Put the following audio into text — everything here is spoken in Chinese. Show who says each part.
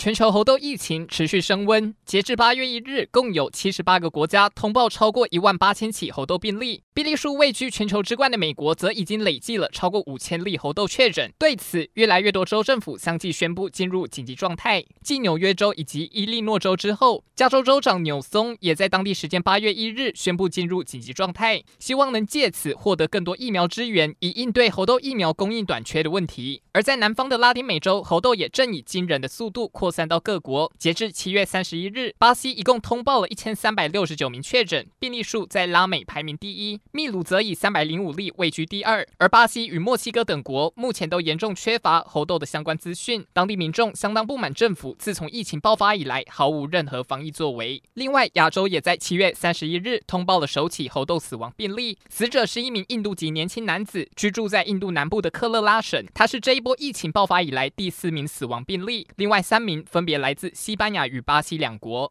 Speaker 1: 全球猴痘疫情持续升温，截至八月一日，共有七十八个国家通报超过一万八千起猴痘病例。病例数位居全球之冠的美国，则已经累计了超过五千例猴痘确诊。对此，越来越多州政府相继宣布进入紧急状态。继纽约州以及伊利诺州之后，加州州长纽松也在当地时间八月一日宣布进入紧急状态，希望能借此获得更多疫苗支援，以应对猴痘疫苗供应短缺的问题。而在南方的拉丁美洲，猴痘也正以惊人的速度扩。散到各国。截至七月三十一日，巴西一共通报了一千三百六十九名确诊，病例数在拉美排名第一。秘鲁则以三百零五例位居第二。而巴西与墨西哥等国目前都严重缺乏猴痘的相关资讯，当地民众相当不满政府自从疫情爆发以来毫无任何防疫作为。另外，亚洲也在七月三十一日通报了首起猴痘死亡病例，死者是一名印度籍年轻男子，居住在印度南部的克勒拉省，他是这一波疫情爆发以来第四名死亡病例。另外三名。分别来自西班牙与巴西两国。